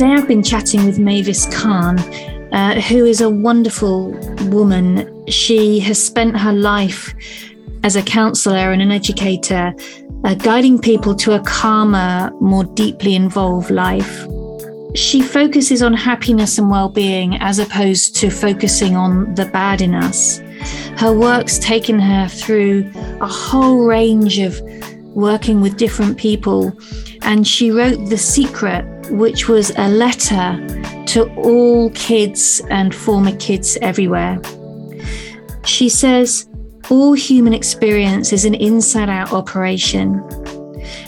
today I've been chatting with Mavis Karn, uh, who is a wonderful woman. She has spent her life as a counselor and an educator, uh, guiding people to a calmer, more deeply involved life. She focuses on happiness and well being as opposed to focusing on the bad in us. Her work's taken her through a whole range of working with different people, and she wrote The Secret, which was a letter to all kids and former kids everywhere. She says, all human experience is an inside out operation.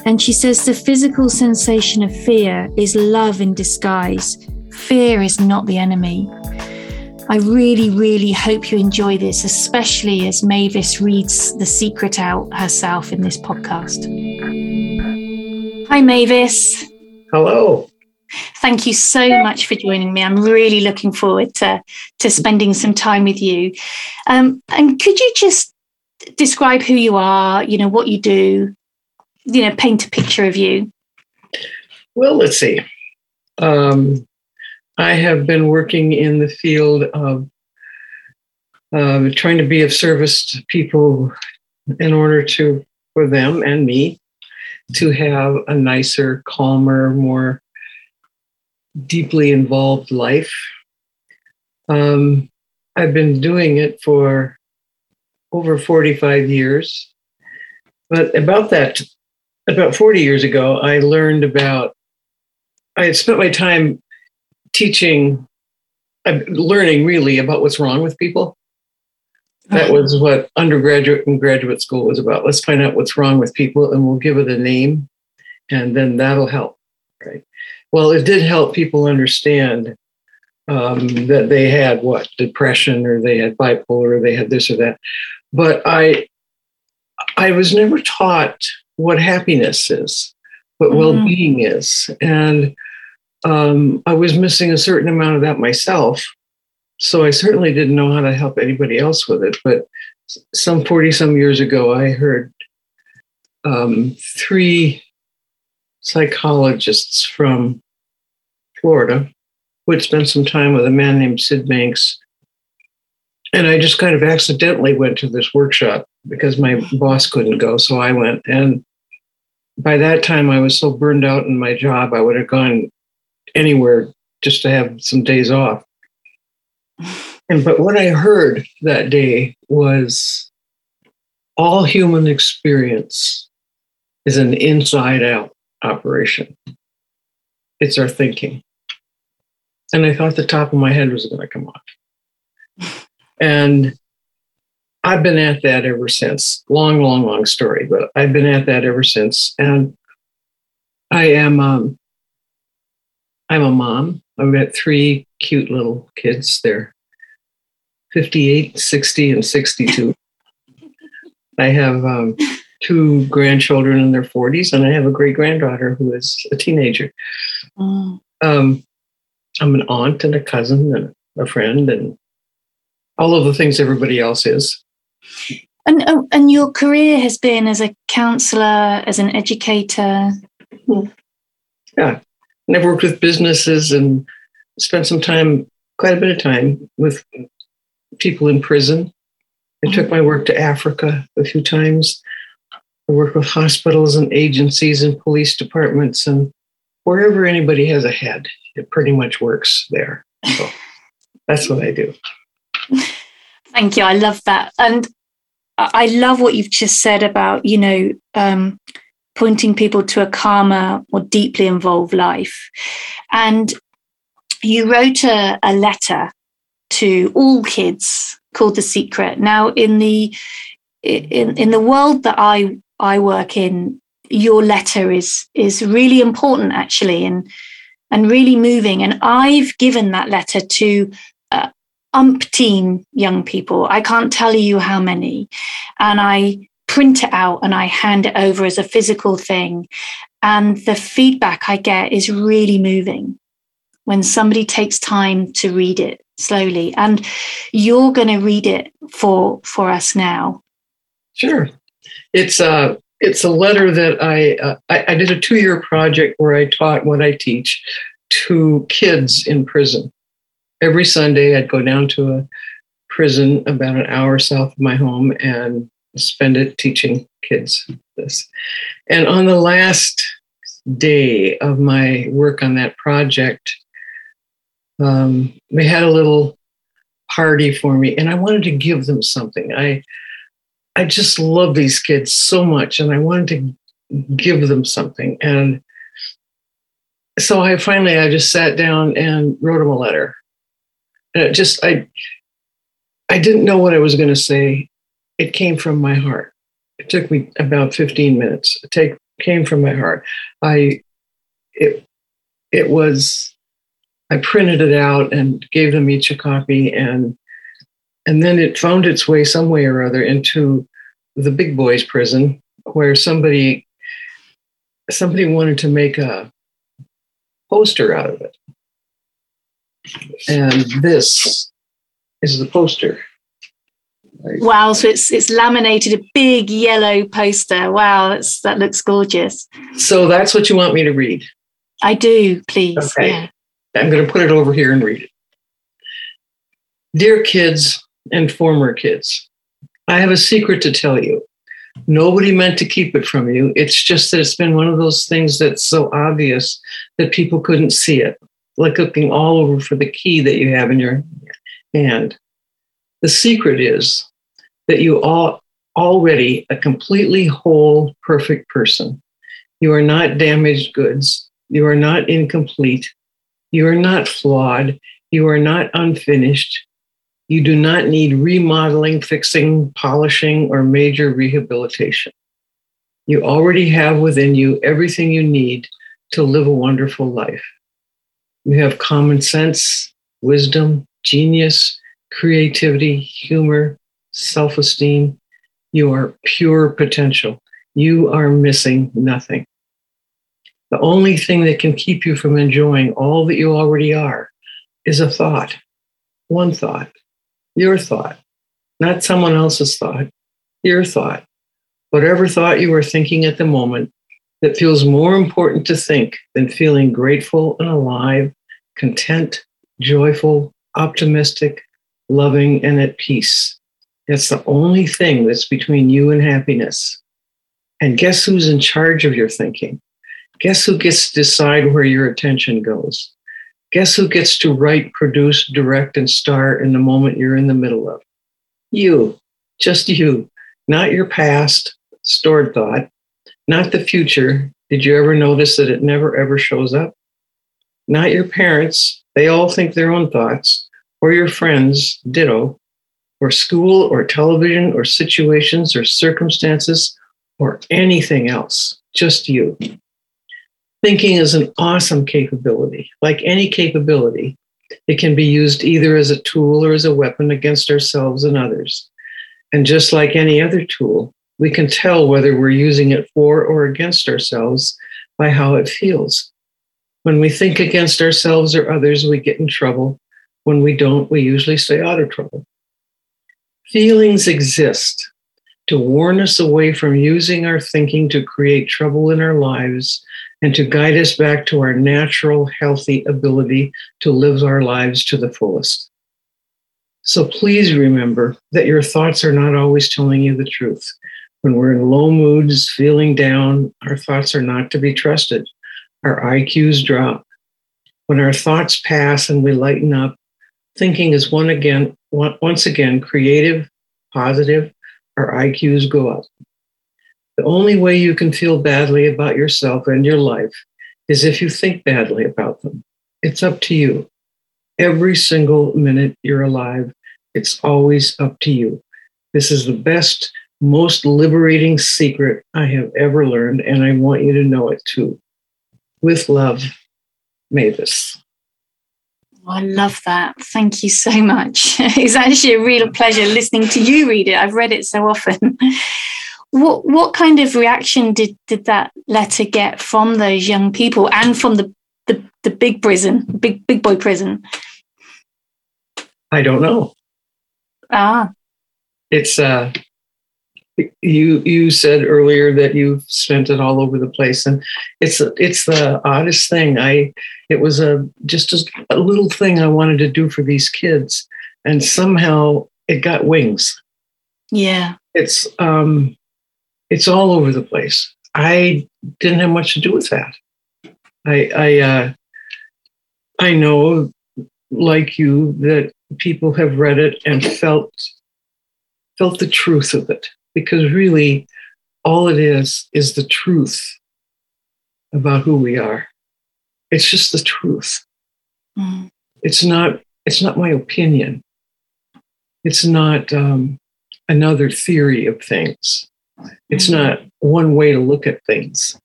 And she says the physical sensation of fear is love in disguise. Fear is not the enemy. I really, really hope you enjoy this, especially as Mavis reads the secret out herself in this podcast. Hi, Mavis. Hello. Thank you so much for joining me. I'm really looking forward to, to spending some time with you. Um, and could you just describe who you are, you know, what you do, you know, paint a picture of you? Well, let's see. Um, I have been working in the field of trying to be of service to people in order to, for them and me, to have a nicer, calmer, more deeply involved life. Um, I've been doing it for over 45 years. But about that, about 40 years ago, I learned about, I had spent my time teaching, uh, learning really about what's wrong with people. That was what undergraduate and graduate school was about. Let's find out what's wrong with people and we'll give it a name and then that'll help. Well, it did help people understand um, that they had what depression or they had bipolar or they had this or that. But I, I was never taught what happiness is, what mm-hmm. well-being is, and um, I was missing a certain amount of that myself. So I certainly didn't know how to help anybody else with it. But some 40 some years ago, I heard um, three psychologists from Florida who had spent some time with a man named Sid Banks. And I just kind of accidentally went to this workshop because my boss couldn't go. So I went. And by that time, I was so burned out in my job, I would have gone anywhere just to have some days off. And but what I heard that day was all human experience is an inside out operation. It's our thinking. And I thought the top of my head was going to come off. And I've been at that ever since. Long, long, long story, but I've been at that ever since. And I am um, I'm a mom. I've got three cute little kids. They're 58, 60, and 62. I have um, two grandchildren in their 40s, and I have a great granddaughter who is a teenager. Mm. Um, I'm an aunt and a cousin and a friend and all of the things everybody else is. And oh, and your career has been as a counselor, as an educator. Yeah, and I've worked with businesses and spent some time, quite a bit of time, with people in prison. I took my work to Africa a few times. I work with hospitals and agencies and police departments and wherever anybody has a head, it pretty much works there. So that's what I do. Thank you. I love that. And I love what you've just said about, you know, um, pointing people to a calmer, more deeply involved life. And you wrote a, a letter to all kids called The Secret. Now, in the in, in the world that I I work in, your letter is is really important actually and and really moving. And I've given that letter to uh, umpteen young people. I can't tell you how many. And I print it out and I hand it over as a physical thing. And the feedback I get is really moving when somebody takes time to read it slowly. And you're going to read it for for us now. Sure. It's uh it's a letter that I, uh, I, I did a two year project where I taught what I teach to kids in prison. Every Sunday, I'd go down to a prison about an hour south of my home and spend it teaching kids this. And on the last day of my work on that project, um, they had a little party for me, and I wanted to give them something. I I just love these kids so much, and I wanted to give them something. And so I finally I just sat down and wrote them a letter. And it just I I didn't know what I was going to say. It came from my heart. It took me about 15 minutes. It take, came from my heart. I it it was I printed it out and gave them each a copy and and then it found its way some way or other into the big boys prison where somebody somebody wanted to make a poster out of it. And this is the poster. Wow, so it's it's laminated a big yellow poster. Wow, that's that looks gorgeous. So that's what you want me to read. I do, please. Okay. Yeah. I'm going to put it over here and read it. Dear kids and former kids, I have a secret to tell you. Nobody meant to keep it from you. It's just that it's been one of those things that's so obvious that people couldn't see it, like looking all over for the key that you have in your hand. The secret is that you are already a completely whole, perfect person. You are not damaged goods. You are not incomplete. You are not flawed. You are not unfinished. You do not need remodeling, fixing, polishing, or major rehabilitation. You already have within you everything you need to live a wonderful life. You have common sense, wisdom, genius, creativity, humor, self esteem. You are pure potential. You are missing nothing. The only thing that can keep you from enjoying all that you already are is a thought, one thought, your thought, not someone else's thought, your thought. Whatever thought you are thinking at the moment that feels more important to think than feeling grateful and alive, content, joyful, optimistic, loving, and at peace. That's the only thing that's between you and happiness. And guess who's in charge of your thinking? Guess who gets to decide where your attention goes? Guess who gets to write, produce, direct, and star in the moment you're in the middle of? You, just you, not your past, stored thought, not the future. Did you ever notice that it never ever shows up? Not your parents, they all think their own thoughts, or your friends, ditto, or school, or television, or situations, or circumstances, or anything else, just you. Thinking is an awesome capability. Like any capability, it can be used either as a tool or as a weapon against ourselves and others. And just like any other tool, we can tell whether we're using it for or against ourselves by how it feels. When we think against ourselves or others, we get in trouble. When we don't, we usually stay out of trouble. Feelings exist to warn us away from using our thinking to create trouble in our lives and to guide us back to our natural, healthy ability to live our lives to the fullest. So please remember that your thoughts are not always telling you the truth. When we're in low moods, feeling down, our thoughts are not to be trusted. Our IQs drop. When our thoughts pass and we lighten up, thinking is one again, once again creative, positive, our IQs go up. The only way you can feel badly about yourself and your life is if you think badly about them. It's up to you. Every single minute you're alive, it's always up to you. This is the best, most liberating secret I have ever learned, and I want you to know it too. With love, Mavis. Oh, I love that. Thank you so much. it's actually a real pleasure listening to you read it. I've read it so often. what what kind of reaction did did that letter get from those young people and from the the, the big prison, big big boy prison? I don't know. Ah. It's uh you you said earlier that you've spent it all over the place and it's it's the oddest thing i it was a just a, a little thing i wanted to do for these kids and somehow it got wings yeah it's um it's all over the place. I didn't have much to do with that. I i uh i know like you that people have read it and felt felt the truth of it. Because really all it is is the truth about who we are. It's just the truth. Mm. it's not it's not my opinion. It's not um, another theory of things it's not one way to look at things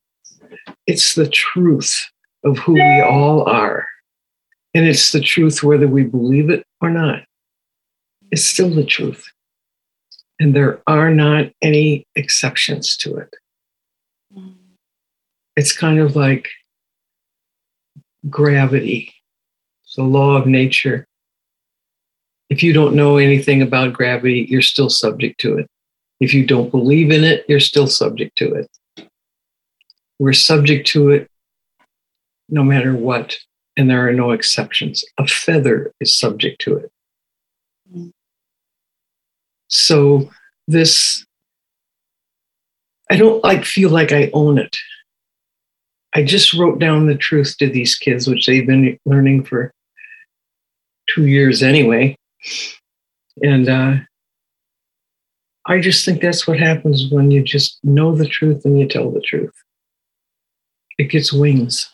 it's the truth of who we all are and it's the truth whether we believe it or not it's still the truth and there are not any exceptions to it. It's kind of like gravity, it's the law of nature. If you don't know anything about gravity, you're still subject to it. If you don't believe in it, you're still subject to it. We're subject to it no matter what, and there are no exceptions. A feather is subject to it. So this, I don't like feel like I own it. I just wrote down the truth to these kids, which they've been learning for two years anyway. And uh, I just think that's what happens when you just know the truth and you tell the truth. It gets wings.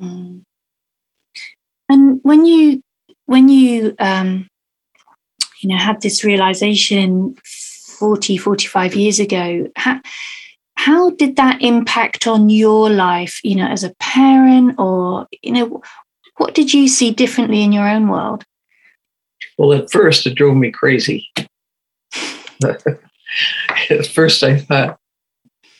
Mm. And when you when you um, you know had this realization 40 45 years ago how, how did that impact on your life you know as a parent or you know what did you see differently in your own world well at first it drove me crazy at first i thought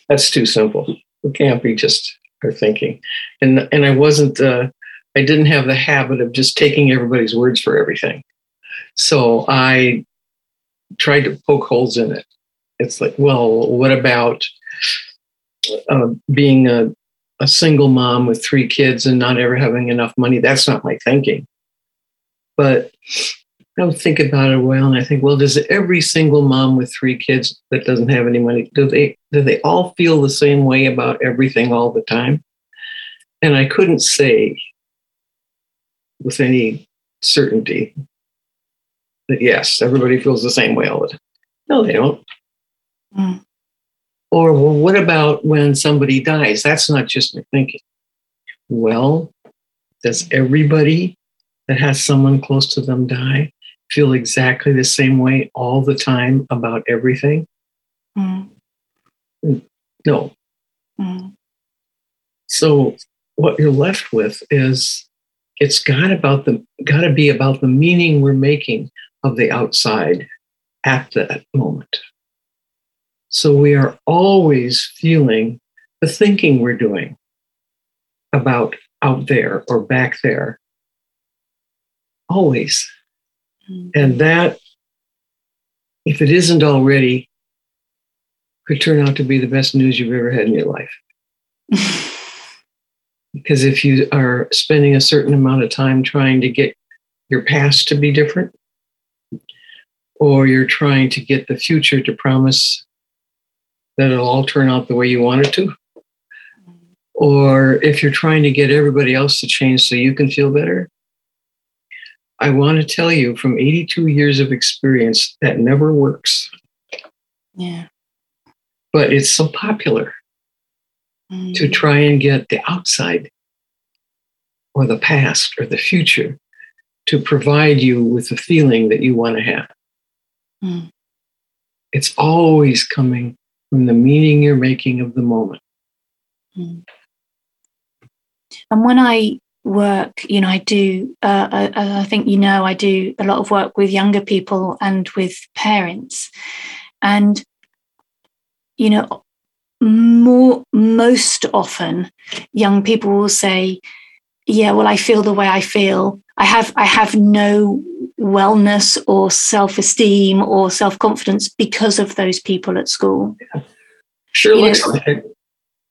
that's too simple it can't be just her thinking and and i wasn't uh, i didn't have the habit of just taking everybody's words for everything so I tried to poke holes in it. It's like, well, what about uh, being a, a single mom with three kids and not ever having enough money? That's not my thinking. But I would think about it a while, and I think, well, does every single mom with three kids that doesn't have any money do they do they all feel the same way about everything all the time? And I couldn't say with any certainty that yes, everybody feels the same way all the time. No, they don't. Mm. Or, well, what about when somebody dies? That's not just my thinking. Well, does everybody that has someone close to them die feel exactly the same way all the time about everything? Mm. No. Mm. So, what you're left with is it's got about the got to be about the meaning we're making of the outside at that moment. So we are always feeling the thinking we're doing about out there or back there. Always. Mm-hmm. And that, if it isn't already, could turn out to be the best news you've ever had in your life. because if you are spending a certain amount of time trying to get your past to be different, or you're trying to get the future to promise that it'll all turn out the way you want it to, or if you're trying to get everybody else to change so you can feel better. I want to tell you from 82 years of experience that never works. Yeah. But it's so popular mm. to try and get the outside or the past or the future to provide you with the feeling that you want to have. Mm. It's always coming from the meaning you're making of the moment. Mm. And when I work, you know, I do, uh, I, I think you know, I do a lot of work with younger people and with parents. And, you know, more most often young people will say yeah, well, I feel the way I feel. I have I have no wellness or self-esteem or self-confidence because of those people at school. Yeah. Sure you looks know, like it.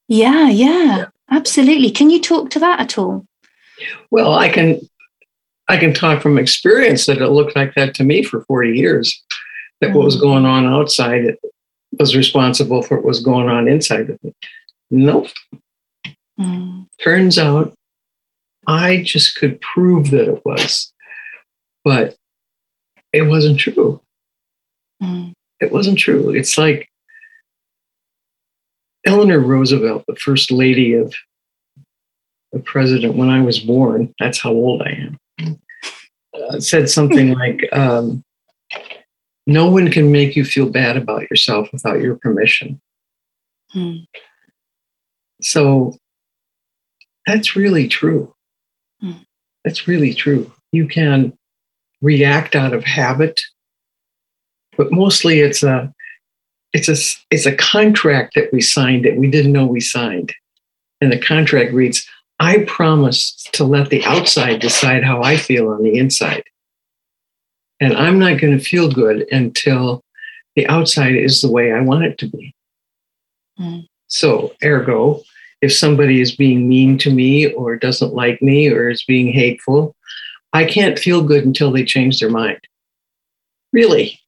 Yeah, yeah, yeah, absolutely. Can you talk to that at all? Well, I can I can talk from experience that it looked like that to me for 40 years. That what was mm. going on outside it was responsible for what was going on inside of me. Nope. Mm. Turns out I just could prove that it was, but it wasn't true. Mm. It wasn't true. It's like Eleanor Roosevelt, the first lady of the president when I was born, that's how old I am, uh, said something like, um, No one can make you feel bad about yourself without your permission. Mm. So that's really true. Mm. That's really true. You can react out of habit, but mostly it's a it's a it's a contract that we signed that we didn't know we signed. And the contract reads, I promise to let the outside decide how I feel on the inside. And I'm not going to feel good until the outside is the way I want it to be. Mm. So, ergo, if somebody is being mean to me or doesn't like me or is being hateful, I can't feel good until they change their mind. Really?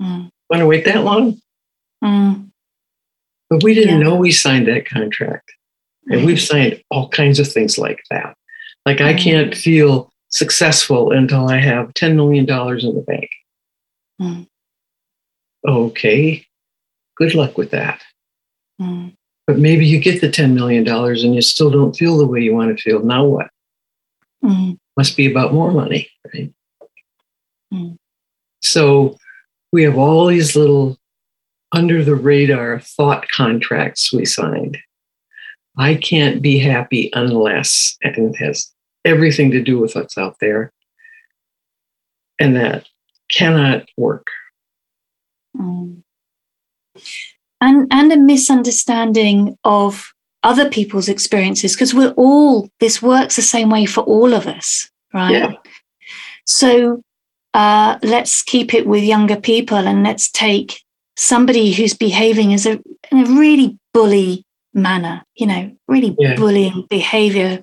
Mm. Want to wait that long? Mm. But we didn't yeah. know we signed that contract. And we've signed all kinds of things like that. Like, I can't mm. feel successful until I have $10 million in the bank. Mm. Okay, good luck with that. Mm. But maybe you get the $10 million and you still don't feel the way you want to feel. Now what? Mm. Must be about more money, right? Mm. So we have all these little under the radar thought contracts we signed. I can't be happy unless, and it has everything to do with what's out there. And that cannot work. Mm and and a misunderstanding of other people's experiences because we're all this works the same way for all of us right yeah. so uh, let's keep it with younger people and let's take somebody who's behaving as a a really bully manner you know really yeah. bullying behavior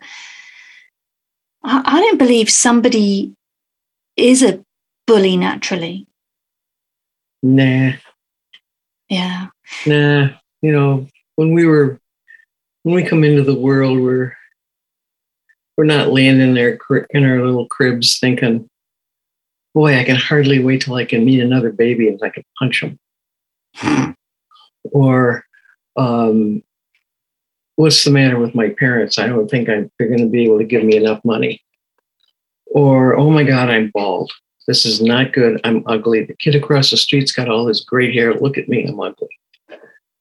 I, I don't believe somebody is a bully naturally nah yeah nah, you know, when we were when we come into the world, we're we're not laying in there in our little cribs thinking, boy, I can hardly wait till I can meet another baby and I can punch him. or um, what's the matter with my parents? I don't think I'm, they're going to be able to give me enough money. Or, oh my God, I'm bald. This is not good. I'm ugly. The kid across the street's got all this great hair. Look at me. I'm ugly.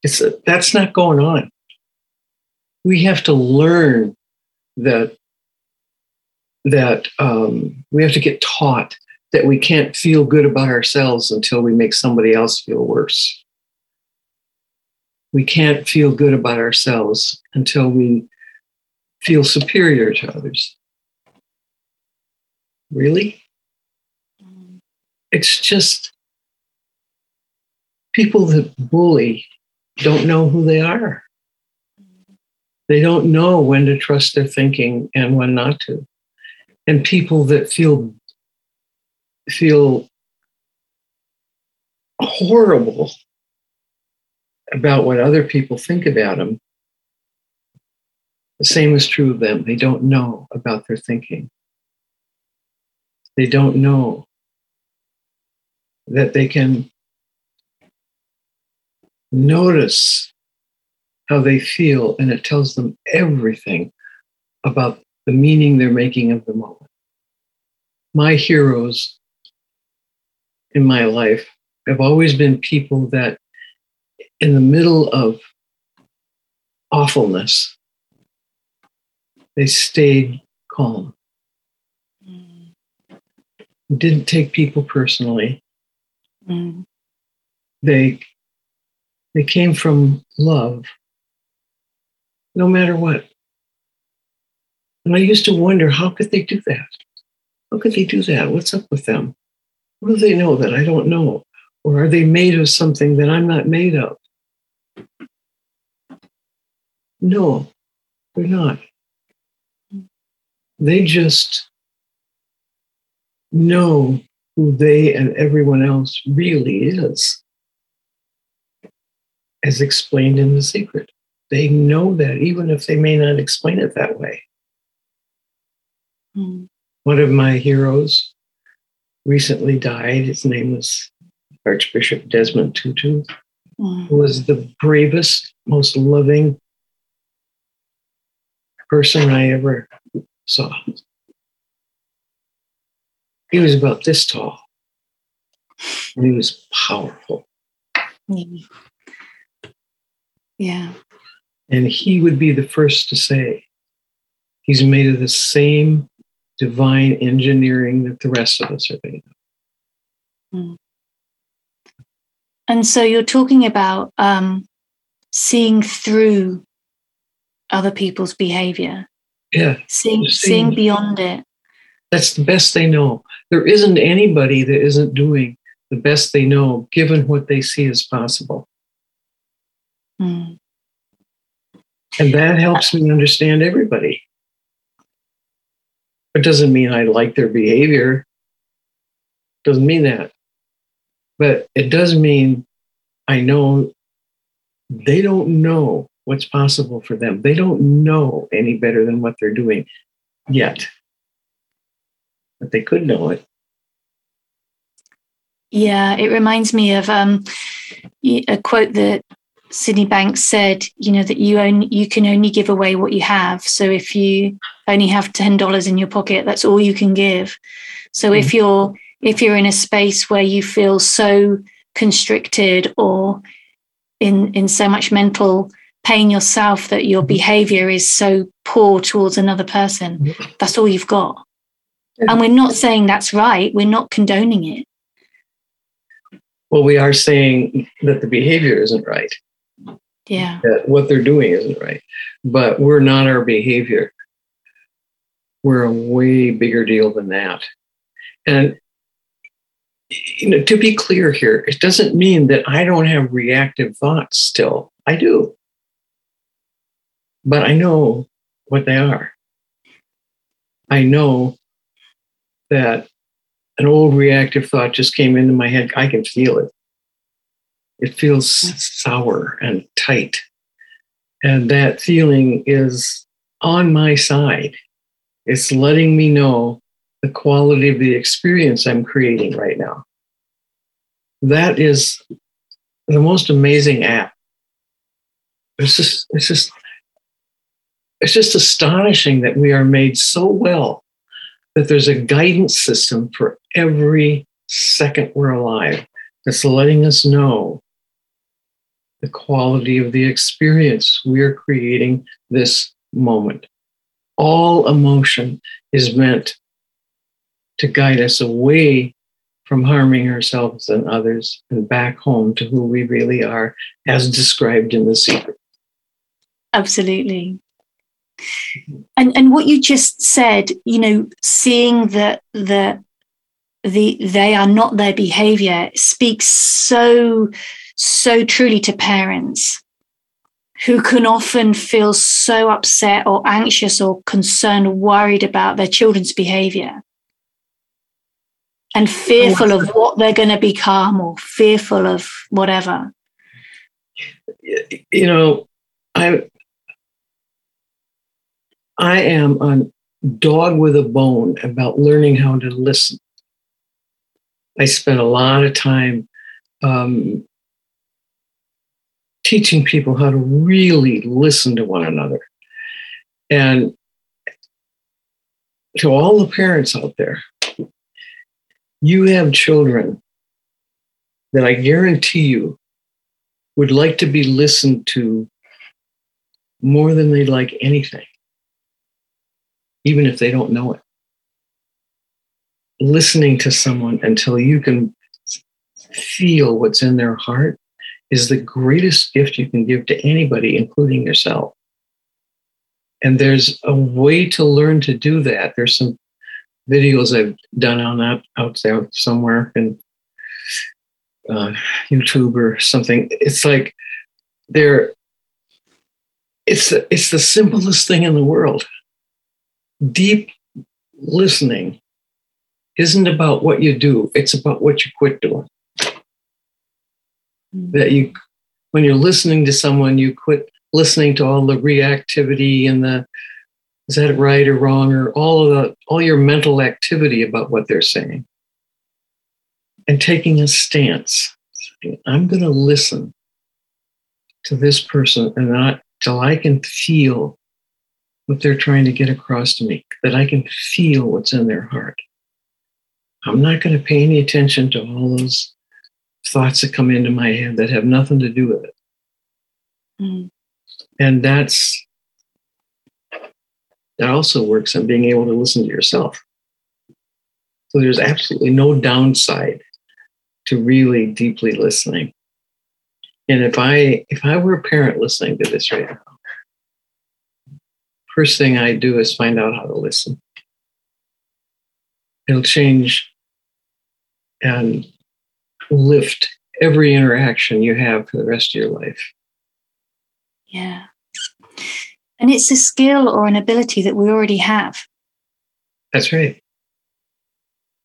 It's a, that's not going on. We have to learn that that um, we have to get taught that we can't feel good about ourselves until we make somebody else feel worse. We can't feel good about ourselves until we feel superior to others. Really? Mm-hmm. It's just people that bully don't know who they are. Mm-hmm. They don't know when to trust their thinking and when not to. And people that feel feel horrible about what other people think about them. The same is true of them. They don't know about their thinking. They don't know that they can notice how they feel, and it tells them everything about the meaning they're making of the moment. My heroes in my life have always been people that, in the middle of awfulness, they stayed calm. Mm. Didn't take people personally. Mm. They they came from love, no matter what. And I used to wonder, how could they do that? How could they do that? What's up with them? What do they know that I don't know? Or are they made of something that I'm not made of? No, they're not. They just know who they and everyone else really is, as explained in the secret. They know that, even if they may not explain it that way. Mm. One of my heroes recently died. His name was Archbishop Desmond Tutu, mm. who was the bravest, most loving person I ever saw. He was about this tall, and he was powerful. Yeah. And he would be the first to say, he's made of the same divine engineering that the rest of us are made of. Mm. And so you're talking about um, seeing through other people's behavior. Yeah. Seeing, seeing beyond it. That's the best they know there isn't anybody that isn't doing the best they know given what they see as possible. Mm. And that helps me understand everybody. It doesn't mean I like their behavior. Doesn't mean that. But it does mean I know they don't know what's possible for them. They don't know any better than what they're doing yet but they could know it. Yeah, it reminds me of um, a quote that Sydney Banks said, you know, that you only you can only give away what you have. So if you only have ten dollars in your pocket, that's all you can give. So mm-hmm. if you're if you're in a space where you feel so constricted or in in so much mental pain yourself that your mm-hmm. behavior is so poor towards another person, mm-hmm. that's all you've got. And we're not saying that's right, we're not condoning it. Well, we are saying that the behavior isn't right. Yeah. That what they're doing isn't right. But we're not our behavior. We're a way bigger deal than that. And you know, to be clear here, it doesn't mean that I don't have reactive thoughts still. I do. But I know what they are. I know that an old reactive thought just came into my head. I can feel it. It feels sour and tight. And that feeling is on my side. It's letting me know the quality of the experience I'm creating right now. That is the most amazing app. It's just, it's just, it's just astonishing that we are made so well that there's a guidance system for every second we're alive that's letting us know the quality of the experience we're creating this moment. All emotion is meant to guide us away from harming ourselves and others and back home to who we really are, as described in the secret. Absolutely and and what you just said you know seeing that the the they are not their behavior speaks so so truly to parents who can often feel so upset or anxious or concerned or worried about their children's behavior and fearful of what they're going to become or fearful of whatever. You know i I am a dog with a bone about learning how to listen. I spent a lot of time um, teaching people how to really listen to one another. And to all the parents out there, you have children that I guarantee you would like to be listened to more than they'd like anything even if they don't know it. Listening to someone until you can feel what's in their heart is the greatest gift you can give to anybody, including yourself. And there's a way to learn to do that. There's some videos I've done on that out there somewhere in uh, YouTube or something. It's like they're it's it's the simplest thing in the world. Deep listening isn't about what you do; it's about what you quit doing. Mm. That you, when you're listening to someone, you quit listening to all the reactivity and the is that right or wrong or all of the all your mental activity about what they're saying and taking a stance i'm going to listen to this person and not till i can feel what they're trying to get across to me that i can feel what's in their heart i'm not going to pay any attention to all those thoughts that come into my head that have nothing to do with it mm. and that's that also works on being able to listen to yourself. So there's absolutely no downside to really deeply listening. And if I if I were a parent listening to this right now, first thing I do is find out how to listen. It'll change and lift every interaction you have for the rest of your life. Yeah. And it's a skill or an ability that we already have. That's right.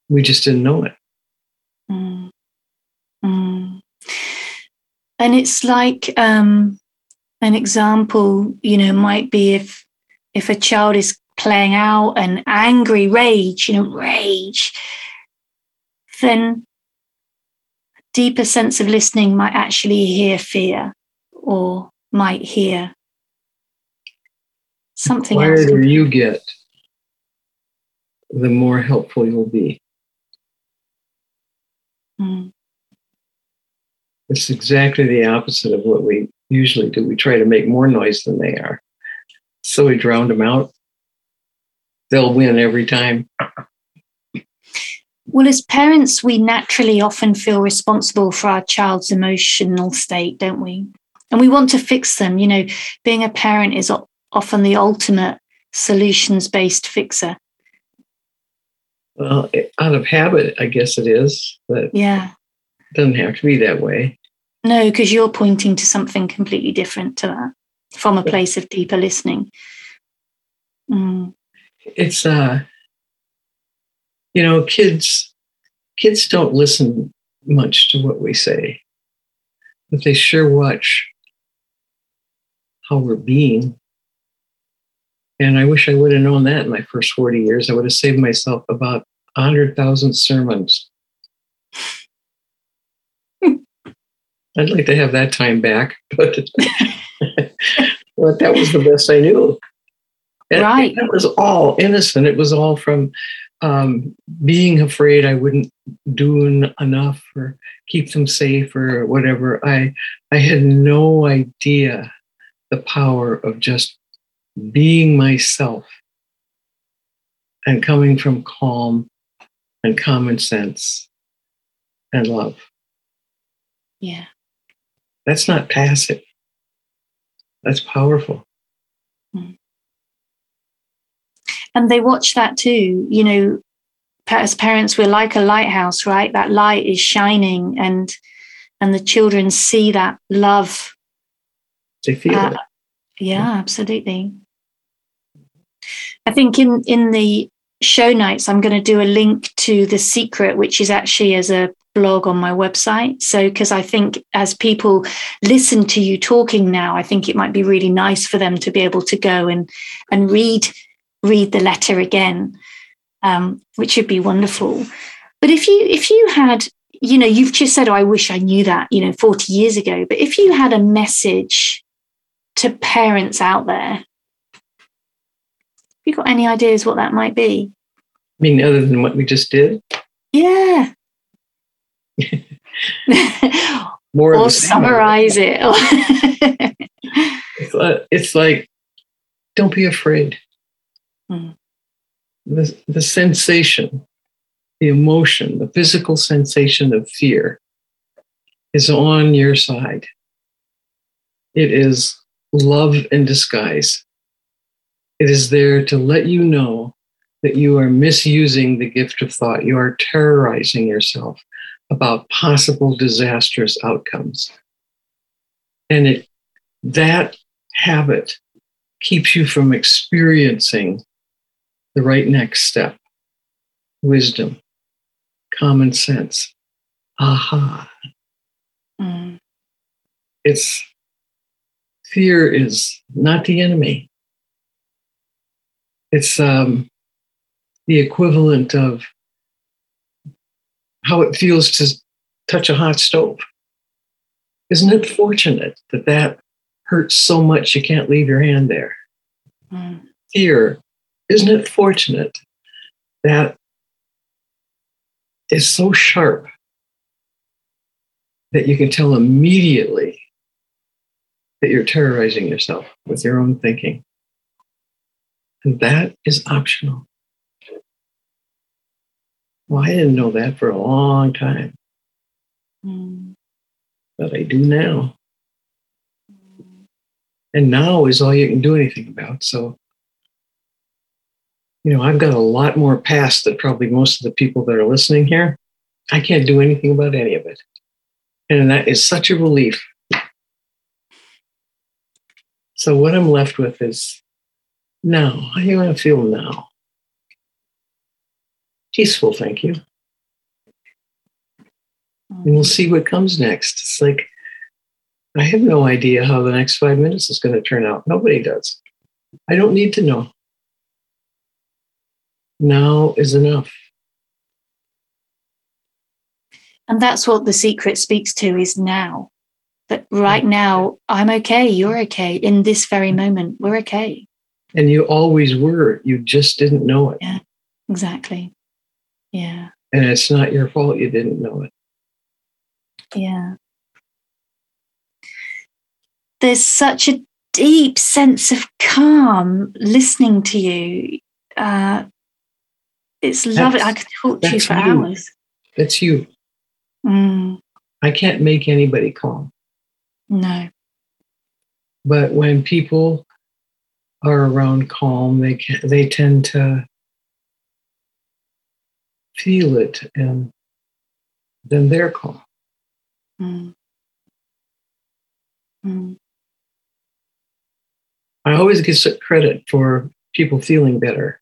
We just didn't know it. Mm. Mm. And it's like um, an example, you know, might be if if a child is playing out an angry rage, you know, rage, then a deeper sense of listening might actually hear fear or might hear something the quieter you get, the more helpful you'll be. Mm. It's exactly the opposite of what we usually do. We try to make more noise than they are. So we drown them out. They'll win every time. Well, as parents, we naturally often feel responsible for our child's emotional state, don't we? And we want to fix them. You know, being a parent is often the ultimate solutions based fixer? Well, out of habit, I guess it is, but yeah, it doesn't have to be that way. No, because you're pointing to something completely different to that from a place of deeper listening. Mm. It's uh, you know, kids kids don't listen much to what we say, but they sure watch how we're being and I wish I would have known that in my first 40 years. I would have saved myself about 100,000 sermons. I'd like to have that time back, but, but that was the best I knew. And right. It was all innocent. It was all from um, being afraid I wouldn't do enough or keep them safe or whatever. I I had no idea the power of just being myself and coming from calm and common sense and love. Yeah. That's not passive. That's powerful. And they watch that too. You know, as parents, we're like a lighthouse, right? That light is shining and and the children see that love. They feel uh, it. Yeah, absolutely. I think in in the show notes, I'm going to do a link to the secret, which is actually as a blog on my website. So, because I think as people listen to you talking now, I think it might be really nice for them to be able to go and and read read the letter again, um, which would be wonderful. But if you if you had you know you've just said oh i wish i knew that you know 40 years ago but if you had a message to parents out there have you got any ideas what that might be? I mean, other than what we just did? Yeah. More or summarize it. it's, uh, it's like, don't be afraid. Hmm. The, the sensation, the emotion, the physical sensation of fear is on your side. It is love in disguise. It is there to let you know that you are misusing the gift of thought. You are terrorizing yourself about possible disastrous outcomes. And it that habit keeps you from experiencing the right next step wisdom, common sense. Aha. Mm. It's fear is not the enemy. It's um, the equivalent of how it feels to touch a hot stove. Isn't it fortunate that that hurts so much you can't leave your hand there? Mm. Fear, isn't it fortunate that is so sharp that you can tell immediately that you're terrorizing yourself with your own thinking? And that is optional. Well, I didn't know that for a long time. Mm. But I do now. And now is all you can do anything about. So, you know, I've got a lot more past than probably most of the people that are listening here. I can't do anything about any of it. And that is such a relief. So, what I'm left with is now. How do you want to feel now? Peaceful, thank you. And we'll see what comes next. It's like, I have no idea how the next five minutes is going to turn out. Nobody does. I don't need to know. Now is enough. And that's what the secret speaks to is now. That right now, I'm okay, you're okay. In this very moment, we're okay. And you always were. You just didn't know it. Yeah, exactly. Yeah. And it's not your fault you didn't know it. Yeah. There's such a deep sense of calm listening to you. Uh, it's lovely. I could talk to you for you. hours. That's you. Mm. I can't make anybody calm. No. But when people are around calm, they can, they tend to feel it and then their call. Mm. Mm. I always get credit for people feeling better.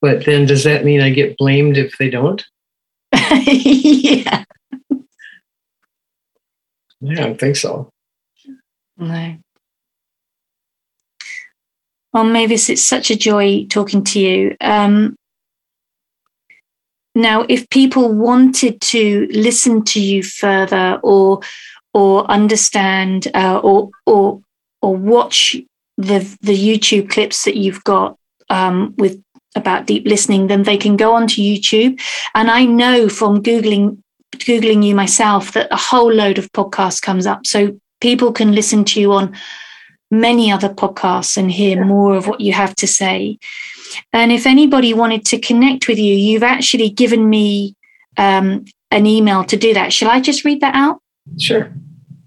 But then does that mean I get blamed if they don't? yeah. Yeah, I don't think so. No. Well, Mavis, it's such a joy talking to you. Um, now, if people wanted to listen to you further or or understand uh, or or or watch the the YouTube clips that you've got um, with about deep listening, then they can go onto YouTube. And I know from googling googling you myself that a whole load of podcasts comes up, so people can listen to you on many other podcasts and hear more of what you have to say. And if anybody wanted to connect with you, you've actually given me um, an email to do that. Shall I just read that out? Sure.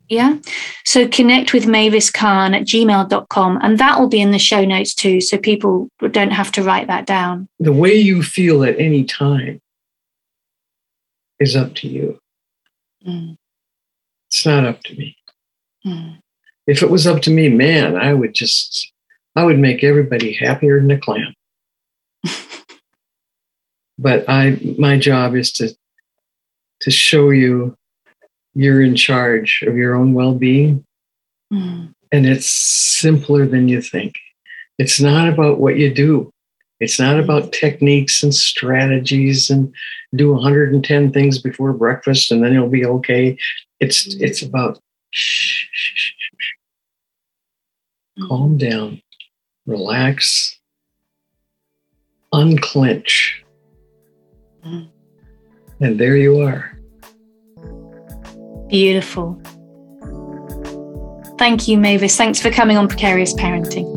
Yeah. So connect with Mavis Karn at gmail.com. And that will be in the show notes too. So people don't have to write that down. The way you feel at any time is up to you. Mm. It's not up to me. Mm. If it was up to me, man, I would just, I would make everybody happier than a clam but I my job is to to show you you're in charge of your own well-being. Mm. And it's simpler than you think. It's not about what you do. It's not mm. about techniques and strategies and do 110 things before breakfast and then you'll be okay. It's mm. it's about shh, shh, shh, shh. Calm down, relax, unclench. Mm. And there you are. Beautiful. Thank you, Mavis. Thanks for coming on Precarious Parenting.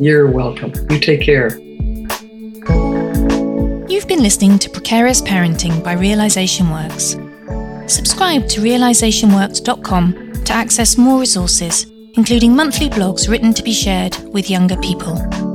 You're welcome. You take care. You've been listening to Precarious Parenting by Realization Works. Subscribe to realizationworks.com to access more resources including monthly blogs written to be shared with younger people.